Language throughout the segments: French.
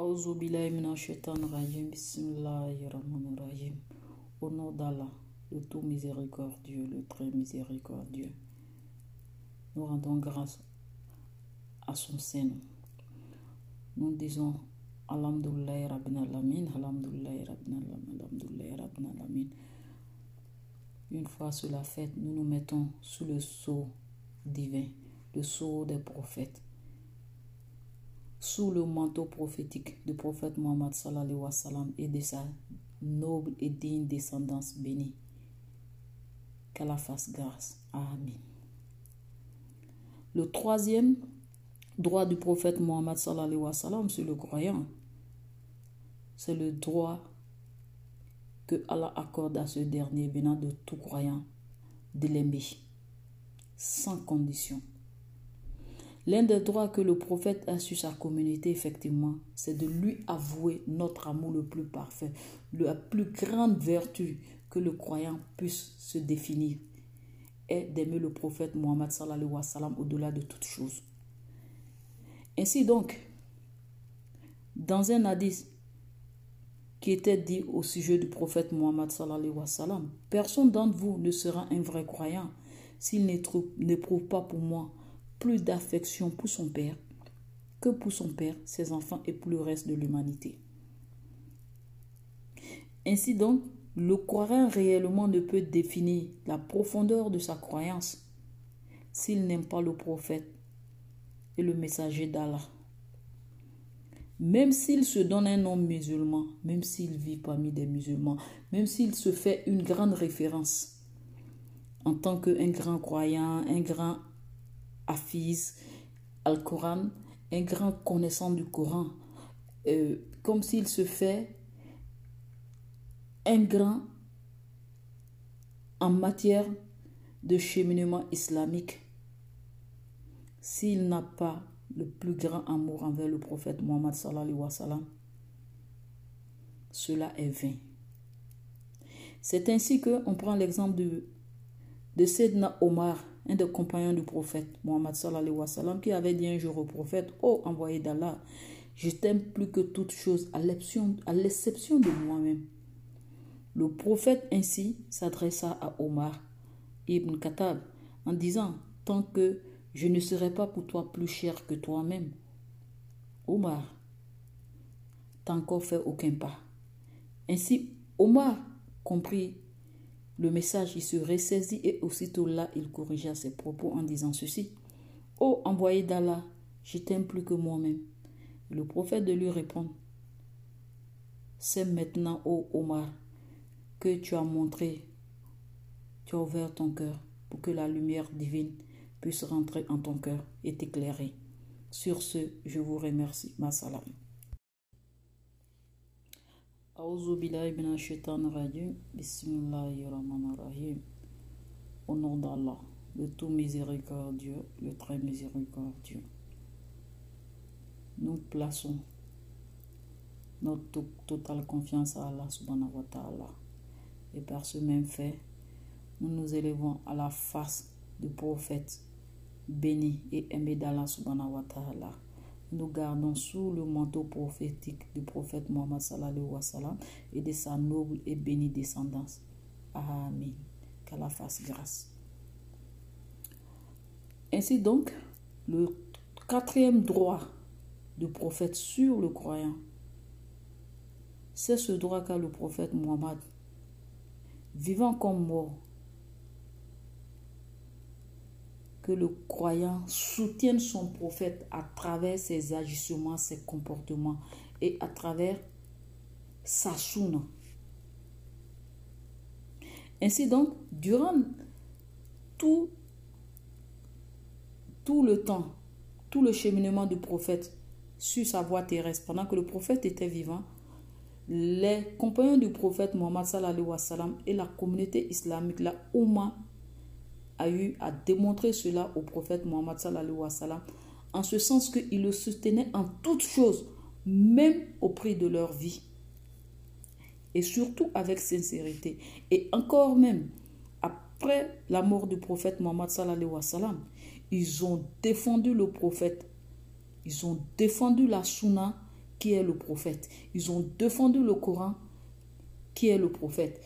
Au nom d'Allah, le tout miséricordieux, le très miséricordieux. Nous rendons grâce à son Seigneur. Nous disons Alhamdulillah Rabbil Alamin, Alhamdulillah Rabbil Alamin, Alamin. Une fois cela fait, nous nous mettons sous le sceau divin, le sceau des prophètes, sous le manteau prophétique du prophète Mohammed sallallahu wa sallam et de sa noble et digne descendance bénie. Qu'Allah fasse grâce. Amen. Le troisième droit du prophète Mohammed sallallahu wa sallam sur le croyant, c'est le droit que Allah accorde à ce dernier venant de tout croyant de l'aimer, sans condition. L'un des droits que le prophète a sur sa communauté, effectivement, c'est de lui avouer notre amour le plus parfait, la plus grande vertu que le croyant puisse se définir, est d'aimer le prophète Mohammed sallallahu wa sallam au-delà de toute chose. Ainsi donc, dans un hadith qui était dit au sujet du prophète Mohammed sallallahu wa sallam, personne d'entre vous ne sera un vrai croyant s'il n'éprouve pas pour moi plus d'affection pour son père que pour son père, ses enfants et pour le reste de l'humanité. Ainsi donc, le croyant réellement ne peut définir la profondeur de sa croyance s'il n'aime pas le prophète et le messager d'Allah. Même s'il se donne un nom musulman, même s'il vit parmi des musulmans, même s'il se fait une grande référence en tant qu'un grand croyant, un grand hafiz al-Coran, un grand connaissant du Coran, euh, comme s'il se fait un grand en matière de cheminement islamique, s'il n'a pas le plus grand amour envers le prophète Mohammed sallallahu wa sallam, cela est vain. C'est ainsi que on prend l'exemple de, de Sedna Omar, un des compagnons du prophète Mohammed sallallahu wa sallam, qui avait dit un jour au prophète, oh, envoyé d'Allah, je t'aime plus que toute chose, à l'exception de moi-même. Le prophète ainsi s'adressa à Omar ibn Khattab en disant, tant que je ne serai pas pour toi plus cher que toi-même. Omar, t'as encore fait aucun pas. Ainsi, Omar comprit le message, il se ressaisit et aussitôt là, il corrigea ses propos en disant ceci. Ô envoyé d'Allah, je t'aime plus que moi-même. Le prophète de lui répond, c'est maintenant, ô Omar, que tu as montré, tu as ouvert ton cœur pour que la lumière divine puisse rentrer en ton cœur et t'éclairer. Sur ce, je vous remercie. Ma salam. Au nom d'Allah, le tout miséricordieux, le très miséricordieux. Nous plaçons notre totale confiance à Allah subhanahu wa ta'ala. Et par ce même fait, nous nous élevons à la face du prophète béni et aimé d'Allah subhanahu wa ta'ala. Nous gardons sous le manteau prophétique du prophète Mohammed wa et de sa noble et bénie descendance. Amen. Qu'Allah fasse grâce. Ainsi donc, le quatrième droit du prophète sur le croyant, c'est ce droit qu'a le prophète Mohammed, vivant comme mort, le croyant soutienne son prophète à travers ses agissements, ses comportements et à travers sa souna. Ainsi donc, durant tout, tout le temps, tout le cheminement du prophète sur sa voie terrestre, pendant que le prophète était vivant, les compagnons du prophète Mohammed sallallahu et la communauté islamique, la Oumma, a eu à démontrer cela au prophète Mohammed sallallahu wa sallam, en ce sens qu'il le soutenait en toutes choses, même au prix de leur vie. Et surtout avec sincérité. Et encore même, après la mort du prophète Mohammed sallallahu wa sallam, ils ont défendu le prophète. Ils ont défendu la sunna qui est le prophète. Ils ont défendu le Coran, qui est le prophète.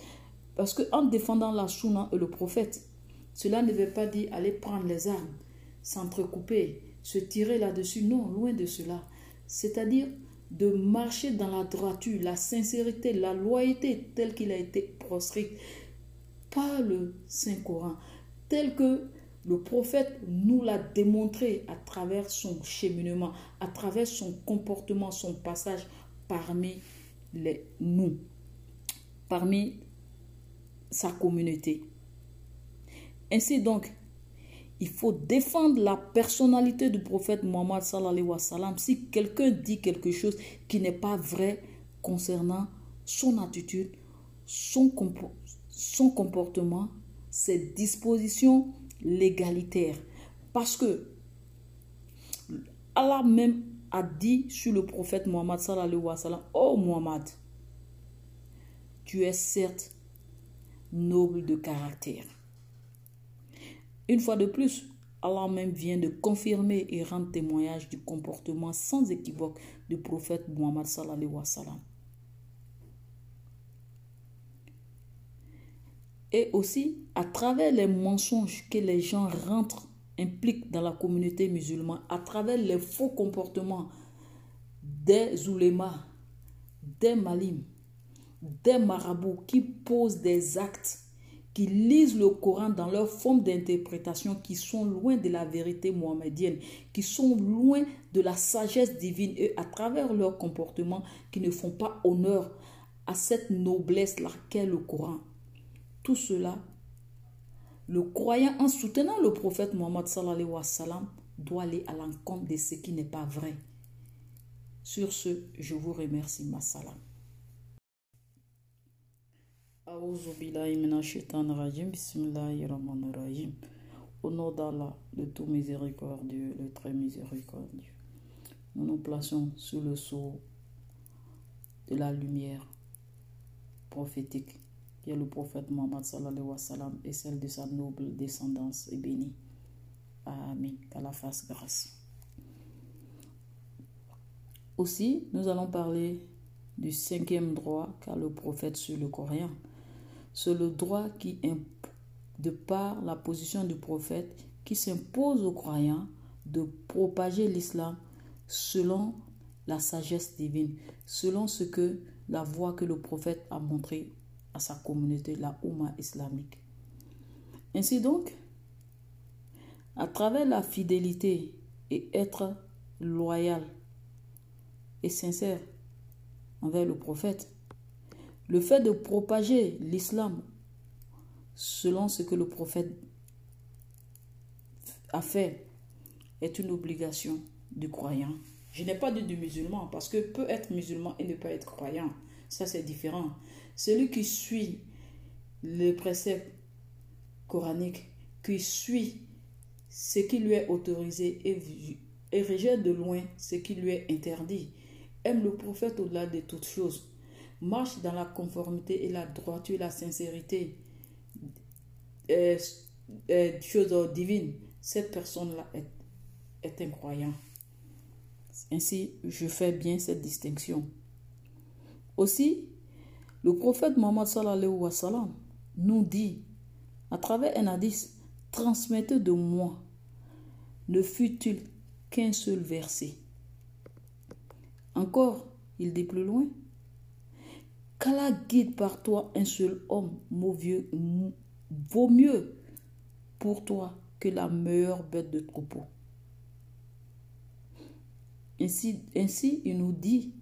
Parce qu'en défendant la Sunna et le prophète, cela ne veut pas dire aller prendre les armes, s'entrecouper, se tirer là-dessus. Non, loin de cela. C'est-à-dire de marcher dans la droiture, la sincérité, la loyauté telle qu'il a été proscrit par le Saint-Coran, tel que le prophète nous l'a démontré à travers son cheminement, à travers son comportement, son passage parmi les, nous, parmi sa communauté. Ainsi donc, il faut défendre la personnalité du prophète Mohammed sallallahu wa sallam. Si quelqu'un dit quelque chose qui n'est pas vrai concernant son attitude, son, comportement, ses dispositions légalitaires. Parce que Allah même a dit sur le prophète Mohammed sallallahu wa sallam, Oh Mohammed, tu es certes noble de caractère. Une fois de plus, Allah même vient de confirmer et rendre témoignage du comportement sans équivoque du prophète Muhammad sallallahu wa sallam. Et aussi, à travers les mensonges que les gens rentrent, impliquent dans la communauté musulmane, à travers les faux comportements des oulémas, des malims, des marabouts qui posent des actes qui lisent le Coran dans leur forme d'interprétation, qui sont loin de la vérité mohammedienne, qui sont loin de la sagesse divine et à travers leur comportement, qui ne font pas honneur à cette noblesse-là qu'est le Coran. Tout cela, le croyant en soutenant le prophète Mohammed sallallahu wa sallam, doit aller à l'encontre de ce qui n'est pas vrai. Sur ce, je vous remercie, ma salam. Au nom d'Allah, le tout miséricordieux, le très miséricordieux, nous nous plaçons sous le sceau de la lumière prophétique qui est le prophète Mohammed et celle de sa noble descendance est bénie. Amen. Qu'Allah fasse grâce. Aussi, nous allons parler du cinquième droit qu'a le prophète sur le Coran c'est le droit qui, de par la position du prophète, qui s'impose aux croyants de propager l'islam selon la sagesse divine, selon ce que la voie que le prophète a montré à sa communauté, la Oumma islamique. Ainsi donc, à travers la fidélité et être loyal et sincère envers le prophète, le fait de propager l'islam selon ce que le prophète a fait est une obligation du croyant. Je n'ai pas dit du musulman parce que peut être musulman et ne pas être croyant. Ça, c'est différent. Celui qui suit le précepte coranique, qui suit ce qui lui est autorisé et, et rejette de loin ce qui lui est interdit, aime le prophète au-delà de toutes choses marche dans la conformité et la droiture, la sincérité, euh, euh, chose divine, cette personne-là est, est un croyant. Ainsi, je fais bien cette distinction. Aussi, le prophète Mohammed sallallahu wa sallam nous dit, à travers un hadith, transmettez de moi, ne fut-il qu'un seul verset. Encore, il dit plus loin, qu'Allah guide par toi un seul homme, vieux, vaut mieux pour toi que la meilleure bête de troupeau. Ainsi, ainsi, il nous dit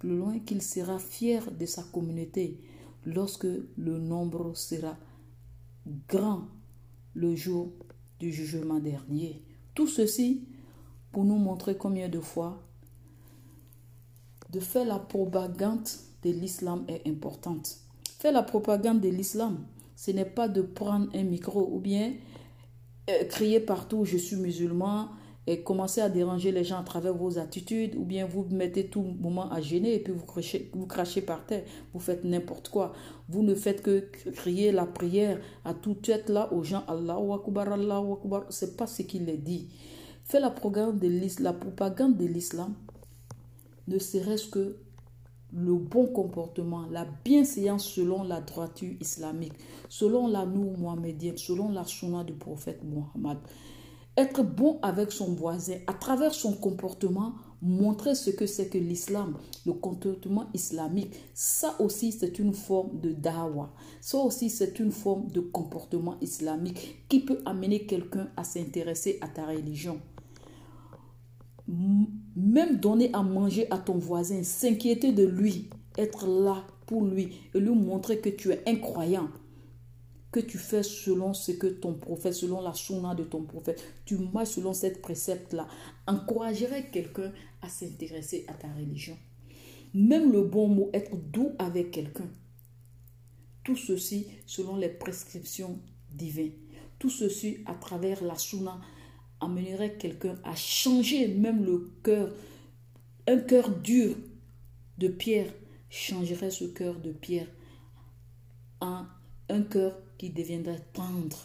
plus loin qu'il sera fier de sa communauté lorsque le nombre sera grand le jour du jugement dernier. Tout ceci pour nous montrer combien de fois de faire la propagande de l'islam est importante. Faire la propagande de l'islam, ce n'est pas de prendre un micro ou bien euh, crier partout je suis musulman et commencer à déranger les gens à travers vos attitudes ou bien vous mettez tout moment à gêner et puis vous crachez, vous crachez par terre, vous faites n'importe quoi. Vous ne faites que crier la prière à toute tête là aux gens Allah Akbar, Allah Akbar. C'est pas ce qu'il est dit. Faire la propagande de l'islam ne serait-ce que le bon comportement, la bienséance selon la droiture islamique, selon la mohammedienne, selon la sunna du prophète Mohammed. Être bon avec son voisin à travers son comportement, montrer ce que c'est que l'islam, le comportement islamique, ça aussi c'est une forme de dawa. Ça aussi c'est une forme de comportement islamique qui peut amener quelqu'un à s'intéresser à ta religion. Même donner à manger à ton voisin, s'inquiéter de lui, être là pour lui et lui montrer que tu es incroyant que tu fais selon ce que ton prophète, selon la sunna de ton prophète, tu marches selon cette précepte-là, encouragerait quelqu'un à s'intéresser à ta religion. Même le bon mot, être doux avec quelqu'un. Tout ceci selon les prescriptions divines. Tout ceci à travers la sunna amènerait quelqu'un à changer même le cœur. Un cœur dur de pierre changerait ce cœur de pierre en un cœur qui deviendrait tendre.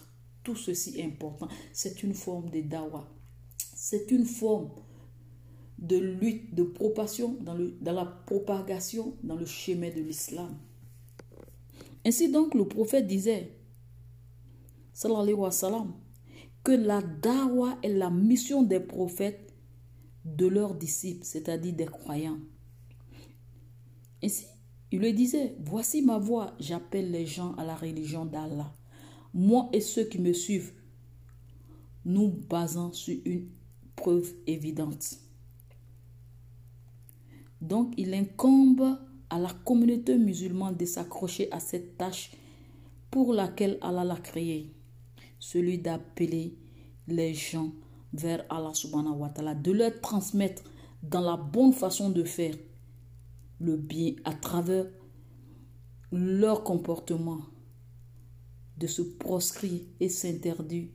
Tout ceci est important. C'est une forme de dawa. C'est une forme de lutte, de propagation dans, le, dans la propagation dans le chemin de l'islam. Ainsi donc, le prophète disait, sallallahu wa sallam, que la dawa est la mission des prophètes de leurs disciples, c'est-à-dire des croyants. Ainsi, il lui disait, voici ma voix, j'appelle les gens à la religion d'Allah. Moi et ceux qui me suivent, nous basons sur une preuve évidente. Donc il incombe à la communauté musulmane de s'accrocher à cette tâche pour laquelle Allah l'a créé, celui d'appeler les gens vers Allah subhanahu wa ta'ala, de leur transmettre dans la bonne façon de faire le bien à travers leur comportement, de se proscrire et s'interdire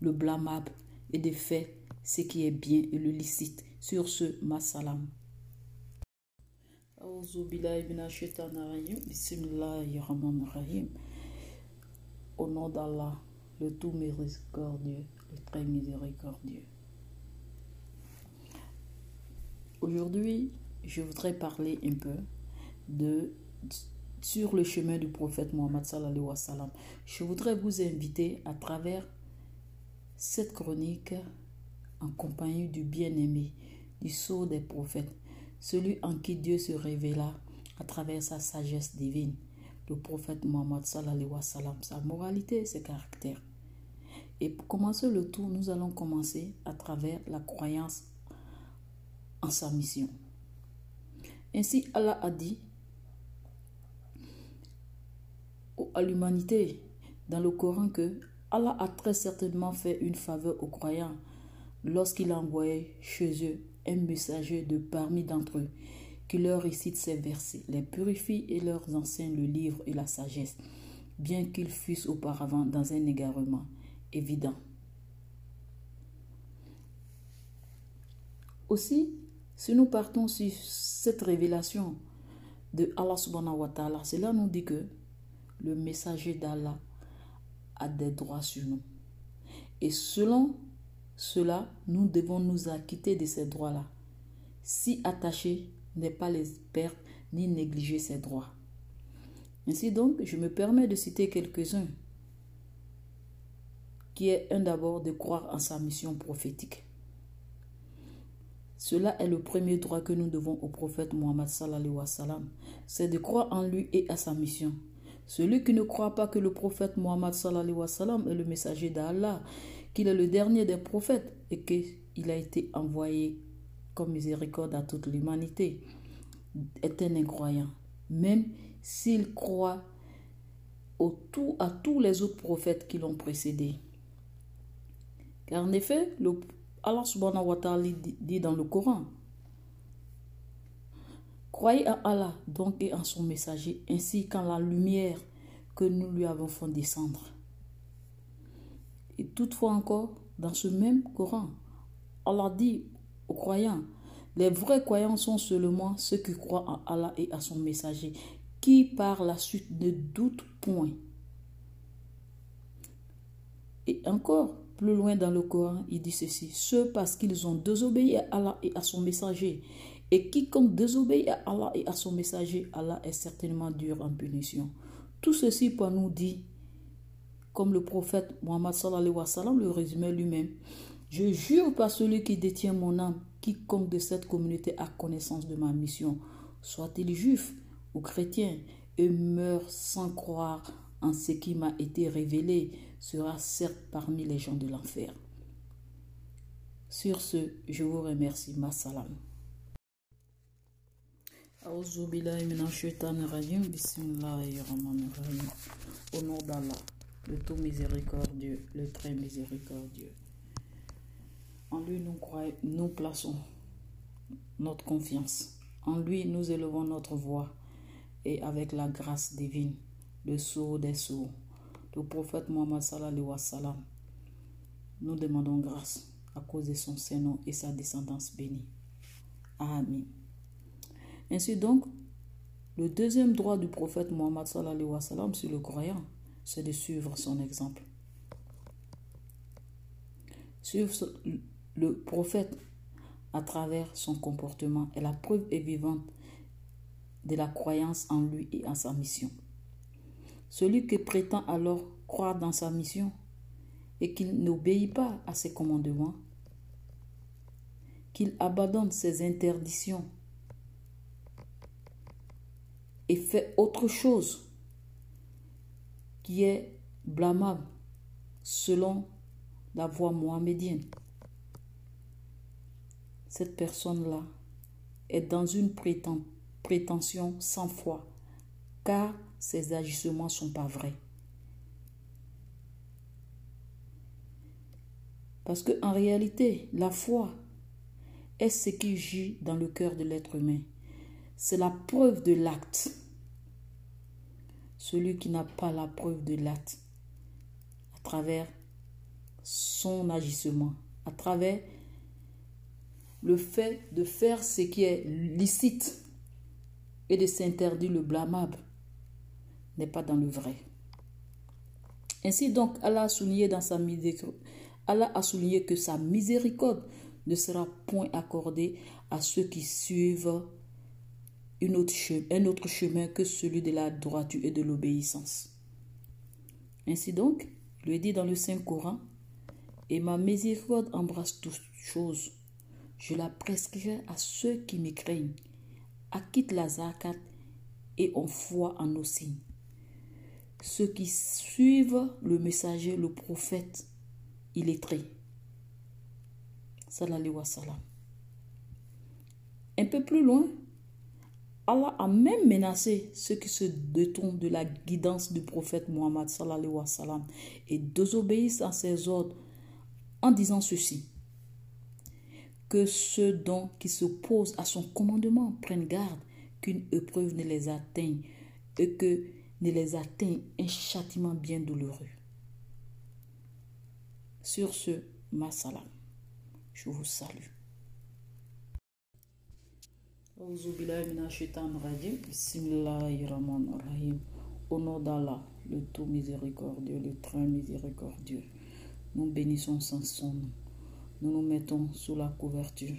le blâmable et de faire ce qui est bien et le licite. Sur ce, ma salam. Au nom d'Allah, le tout miséricordieux, le très miséricordieux. Aujourd'hui, je voudrais parler un peu de sur le chemin du prophète Mohammed sallallahu wa sallam. Je voudrais vous inviter à travers cette chronique en compagnie du bien-aimé, du sceau des prophètes, celui en qui Dieu se révéla à travers sa sagesse divine, le prophète Mohammed sallallahu wa sallam, sa moralité ses caractères. Et pour commencer le tour, nous allons commencer à travers la croyance en sa mission. Ainsi, Allah a dit à l'humanité dans le Coran que Allah a très certainement fait une faveur aux croyants lorsqu'il a envoyé chez eux un messager de parmi d'entre eux qui leur récite ces versets, les purifie et leur enseigne le livre et la sagesse, bien qu'ils fussent auparavant dans un égarement évident. Aussi, si nous partons sur cette révélation de Allah subhanahu wa ta'ala, cela nous dit que le messager d'Allah a des droits sur nous. Et selon cela, nous devons nous acquitter de ces droits-là. Si attacher n'est pas les perdre ni négliger ces droits. Ainsi donc, je me permets de citer quelques-uns, qui est un d'abord de croire en sa mission prophétique. Cela est le premier droit que nous devons au prophète Mohammed sallallahu wa sallam, c'est de croire en lui et à sa mission. Celui qui ne croit pas que le prophète Mohammed sallallahu wa sallam est le messager d'Allah, qu'il est le dernier des prophètes et qu'il a été envoyé comme miséricorde à toute l'humanité, est un incroyant. Même s'il croit à tous les autres prophètes qui l'ont précédé. Car en effet, le Allah subhanahu wa ta'ala dit dans le Coran Croyez en Allah donc et en son messager, ainsi qu'en la lumière que nous lui avons fait descendre. Et toutefois encore, dans ce même Coran, Allah dit aux croyants, les vrais croyants sont seulement ceux qui croient en Allah et à son messager, qui par la suite ne doutent point. Et encore, plus loin dans le Coran, il dit ceci, ceux parce qu'ils ont désobéi à Allah et à son messager, Et quiconque désobéit à Allah et à son messager, Allah est certainement dur en punition. Tout ceci pour nous dit, comme le prophète Muhammad sallallahu wa sallam le résumait lui-même, je jure par celui qui détient mon âme, quiconque de cette communauté a connaissance de ma mission, soit-il juif ou chrétien, et meurt sans croire en ce qui m'a été révélé, sera certes parmi les gens de l'enfer. Sur ce, je vous remercie. Ma salam. Au nom d'Allah, le tout miséricordieux, le très miséricordieux. En lui, nous, croyons, nous plaçons notre confiance. En lui, nous élevons notre voix. Et avec la grâce divine, le sourd des sourds, le prophète Mohammed sallallahu wa sallam, nous demandons grâce à cause de son Saint-Nom et sa descendance bénie. Amen. Ainsi donc, le deuxième droit du prophète Mohammed sallallahu wa sallam sur le croyant, c'est de suivre son exemple. Suivre le prophète à travers son comportement est la preuve vivante de la croyance en lui et en sa mission. Celui qui prétend alors croire dans sa mission et qu'il n'obéit pas à ses commandements qu'il abandonne ses interdictions et fait autre chose qui est blâmable selon la voie mohamédienne. Cette personne-là est dans une prétention sans foi, car ses agissements ne sont pas vrais. Parce qu'en réalité, la foi est ce qui gît dans le cœur de l'être humain. C'est la preuve de l'acte. Celui qui n'a pas la preuve de l'acte, à travers son agissement, à travers le fait de faire ce qui est licite et de s'interdire le blâmable, n'est pas dans le vrai. Ainsi donc, Allah a souligné dans sa Allah a souligné que sa miséricorde ne sera point accordé à ceux qui suivent un autre chemin que celui de la droiture et de l'obéissance. Ainsi donc, lui dit dans le Saint-Coran, et ma miséricorde embrasse toutes choses. Je la prescrirai à ceux qui me craignent, acquittent la zakat et ont foi en nos signes. Ceux qui suivent le messager, le prophète, il est très. Un peu plus loin, Allah a même menacé ceux qui se détournent de la guidance du prophète Muhammad et désobéissent à ses ordres en disant ceci que ceux qui s'opposent à son commandement prennent garde qu'une épreuve ne les atteigne et que ne les atteigne un châtiment bien douloureux. Sur ce, ma salam. Je vous salue. Au nom d'Allah, le tout miséricordieux, le très miséricordieux, nous bénissons sans son nom. Nous nous mettons sous la couverture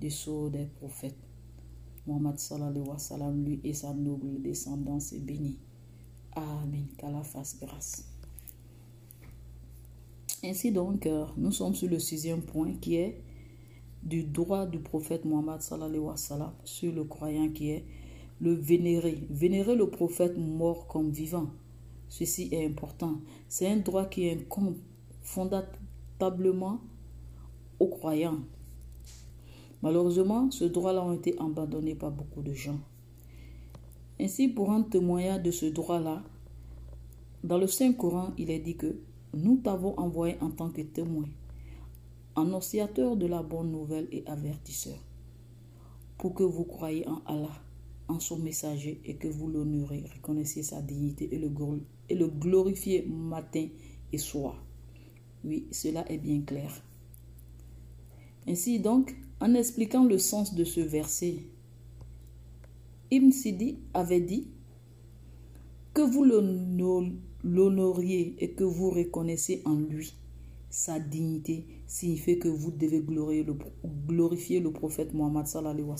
du sceau des prophètes. Mohammed sallallahu wa sallam, lui et sa noble descendance est bénie. Amen. Qu'Allah fasse grâce. Ainsi donc, euh, nous sommes sur le sixième point qui est du droit du prophète Mohammed sur le croyant qui est le vénérer. Vénérer le prophète mort comme vivant. Ceci est important. C'est un droit qui incombe fondamentalement croyants. Malheureusement, ce droit-là a été abandonné par beaucoup de gens. Ainsi, pour un témoignage de ce droit-là, dans le Saint-Coran, il est dit que nous t'avons envoyé en tant que témoin, annonciateur de la bonne nouvelle et avertisseur, pour que vous croyiez en Allah, en son messager, et que vous l'honorez, reconnaissiez sa dignité et le, et le glorifiez matin et soir. Oui, cela est bien clair. Ainsi donc, en expliquant le sens de ce verset, Ibn Sidi avait dit que vous l'honoriez et que vous reconnaissiez en lui sa dignité signifie que vous devez glorifier le, prophète Mohammed sallallahu wa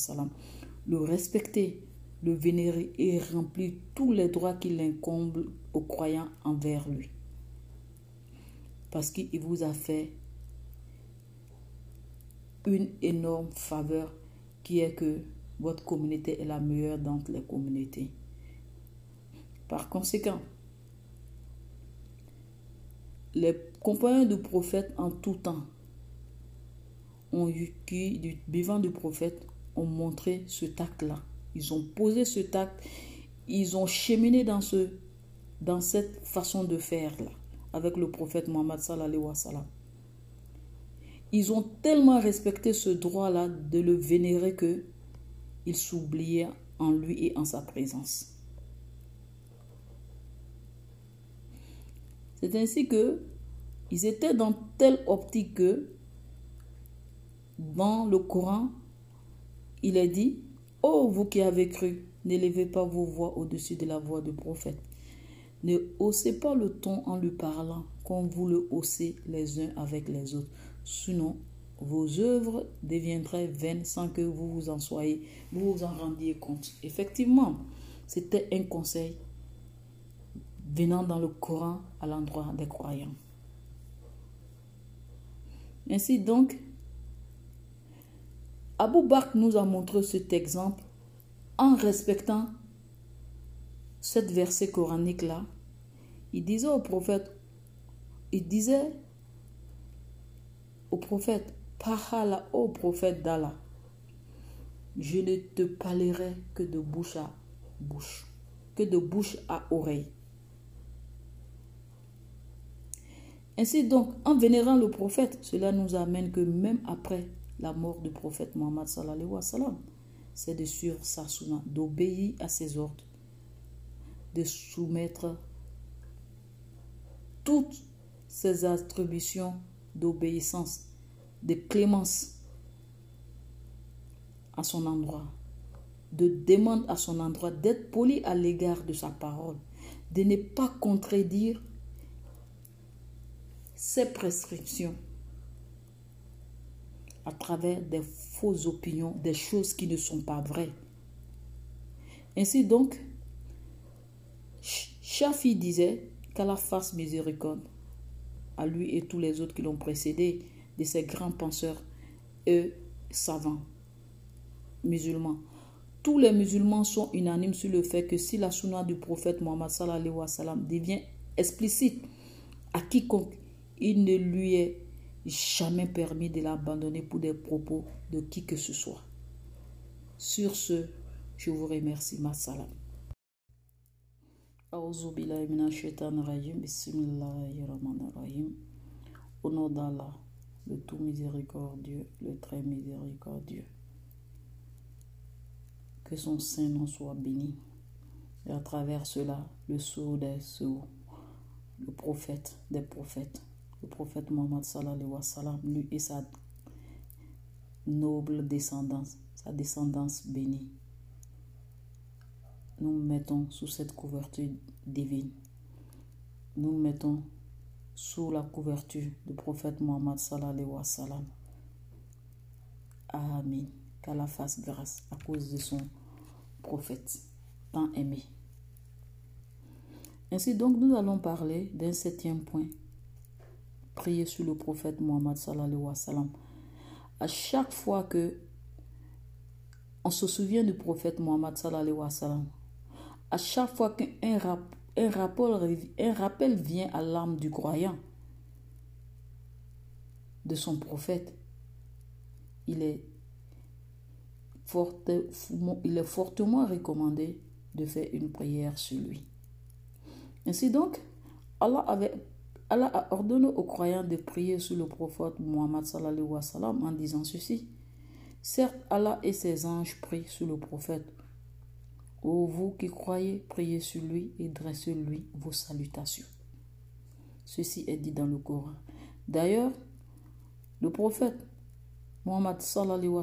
le respecter, le vénérer et remplir tous les droits qu'il incombe aux croyants envers lui. Parce qu'il vous a fait une énorme faveur qui est que votre communauté est la meilleure d'entre les communautés. Par conséquent, les compagnons du prophète en tout temps ont qui, du vivant du prophète, ont montré ce tact-là. Ils ont posé ce tact, ils ont cheminé dans, ce, dans cette façon de faire-là, avec le prophète Mohammed sallallahu wa sallam. Ils ont tellement respecté ce droit-là de le vénérer que ils s'oubliaient en lui et en sa présence. C'est ainsi que ils étaient dans telle optique que dans le Coran, il est dit Oh, vous qui avez cru, n'élevez pas vos voix au-dessus de la voix du prophète. Ne haussez pas le ton en lui parlant, comme vous le haussez les uns avec les autres. Sinon, vos œuvres deviendraient vaines sans que vous vous en soyez, vous vous en rendiez compte. Effectivement, c'était un conseil venant dans le Coran à l'endroit des croyants. Ainsi donc, Abou Bakr nous a montré cet exemple en respectant cette verset coranique-là. Il disait au prophète, il disait au prophète, Pahala, ô prophète d'Allah, je ne te parlerai que de bouche à bouche, que de bouche à oreille. Ainsi donc, en vénérant le prophète, cela nous amène que même après la mort du prophète Mohammed sallallahu wa sallam, c'est de suivre sa d'obéir à ses ordres, de soumettre toutes ses attributions d'obéissance, de clémence à son endroit, de demande à son endroit, d'être poli à l'égard de sa parole, de ne pas contredire ses prescriptions à travers des fausses opinions, des choses qui ne sont pas vraies. Ainsi donc, Shafi disait qu'Allah fasse miséricorde à lui et tous les autres qui l'ont précédé de ces grands penseurs et savants musulmans. Tous les musulmans sont unanimes sur le fait que si la sunna du prophète Mohammed devient explicite à quiconque il ne lui est jamais permis de l'abandonner pour des propos de qui que ce soit. Sur ce, je vous remercie. Ma salam. Au nom d'Allah, le tout miséricordieux, le très miséricordieux. Que son saint nom soit béni. Et à travers cela, le sourd des sourds, le prophète des prophètes, le prophète Mohammed sallallahu wa sallam, lui et sa noble descendance, sa descendance bénie. Nous mettons sous cette couverture divine. Nous mettons sous la couverture du prophète Mohammed sallallahu wa sallam. Amen. Qu'Allah fasse grâce à cause de son prophète tant aimé. Ainsi donc, nous allons parler d'un septième point prier sur le prophète Mohammed sallallahu wa sallam. À chaque fois que on se souvient du prophète Mohammed sallallahu wa sallam, à chaque fois qu'un rap, un rappel, vient à l'âme du croyant de son prophète, il est, fortement recommandé de faire une prière sur lui. Ainsi donc, Allah avait a ordonné aux croyants de prier sur le prophète Muhammad sallallahu wa sallam en disant ceci. Certes, Allah et ses anges prient sur le prophète. Ô vous qui croyez, priez sur lui et dressez-lui vos salutations. Ceci est dit dans le Coran. D'ailleurs, le prophète Muhammad sallallahu wa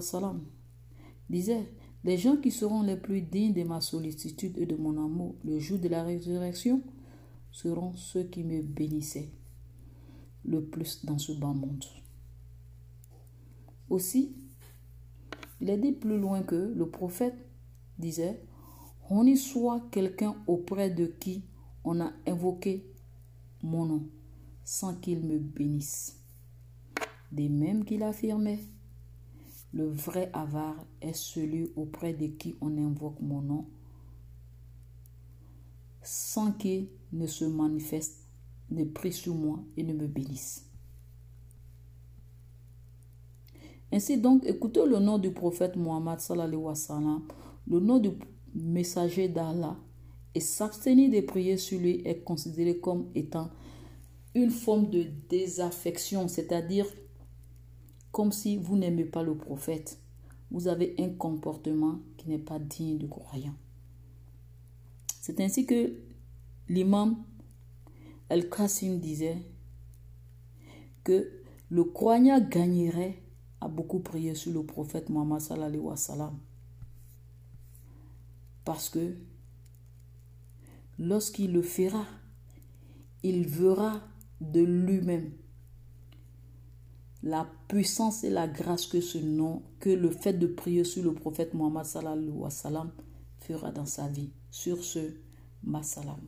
disait Les gens qui seront les plus dignes de ma sollicitude et de mon amour le jour de la résurrection seront ceux qui me bénissaient le plus dans ce bas monde. Aussi, il est dit plus loin que le prophète disait, on y soit quelqu'un auprès de qui on a invoqué mon nom sans qu'il me bénisse. Des mêmes qu'il affirmait, le vrai avare est celui auprès de qui on invoque mon nom sans qu'il ne se manifeste, ne prie sur moi et ne me bénisse. Ainsi donc, écoutez le nom du prophète Mohammed sallallahu le nom du messager d'Allah, et s'abstenir de prier sur lui est considéré comme étant une forme de désaffection, c'est-à-dire comme si vous n'aimez pas le prophète. Vous avez un comportement qui n'est pas digne de croyant. C'est ainsi que l'imam Al-Qasim disait que le croyant gagnerait à beaucoup prier sur le prophète Muhammad sallallahu wa sallam. Parce que lorsqu'il le fera, il verra de lui-même la puissance et la grâce que ce nom, que le fait de prier sur le prophète sallam fera dans sa vie. Sur ce, ma salam.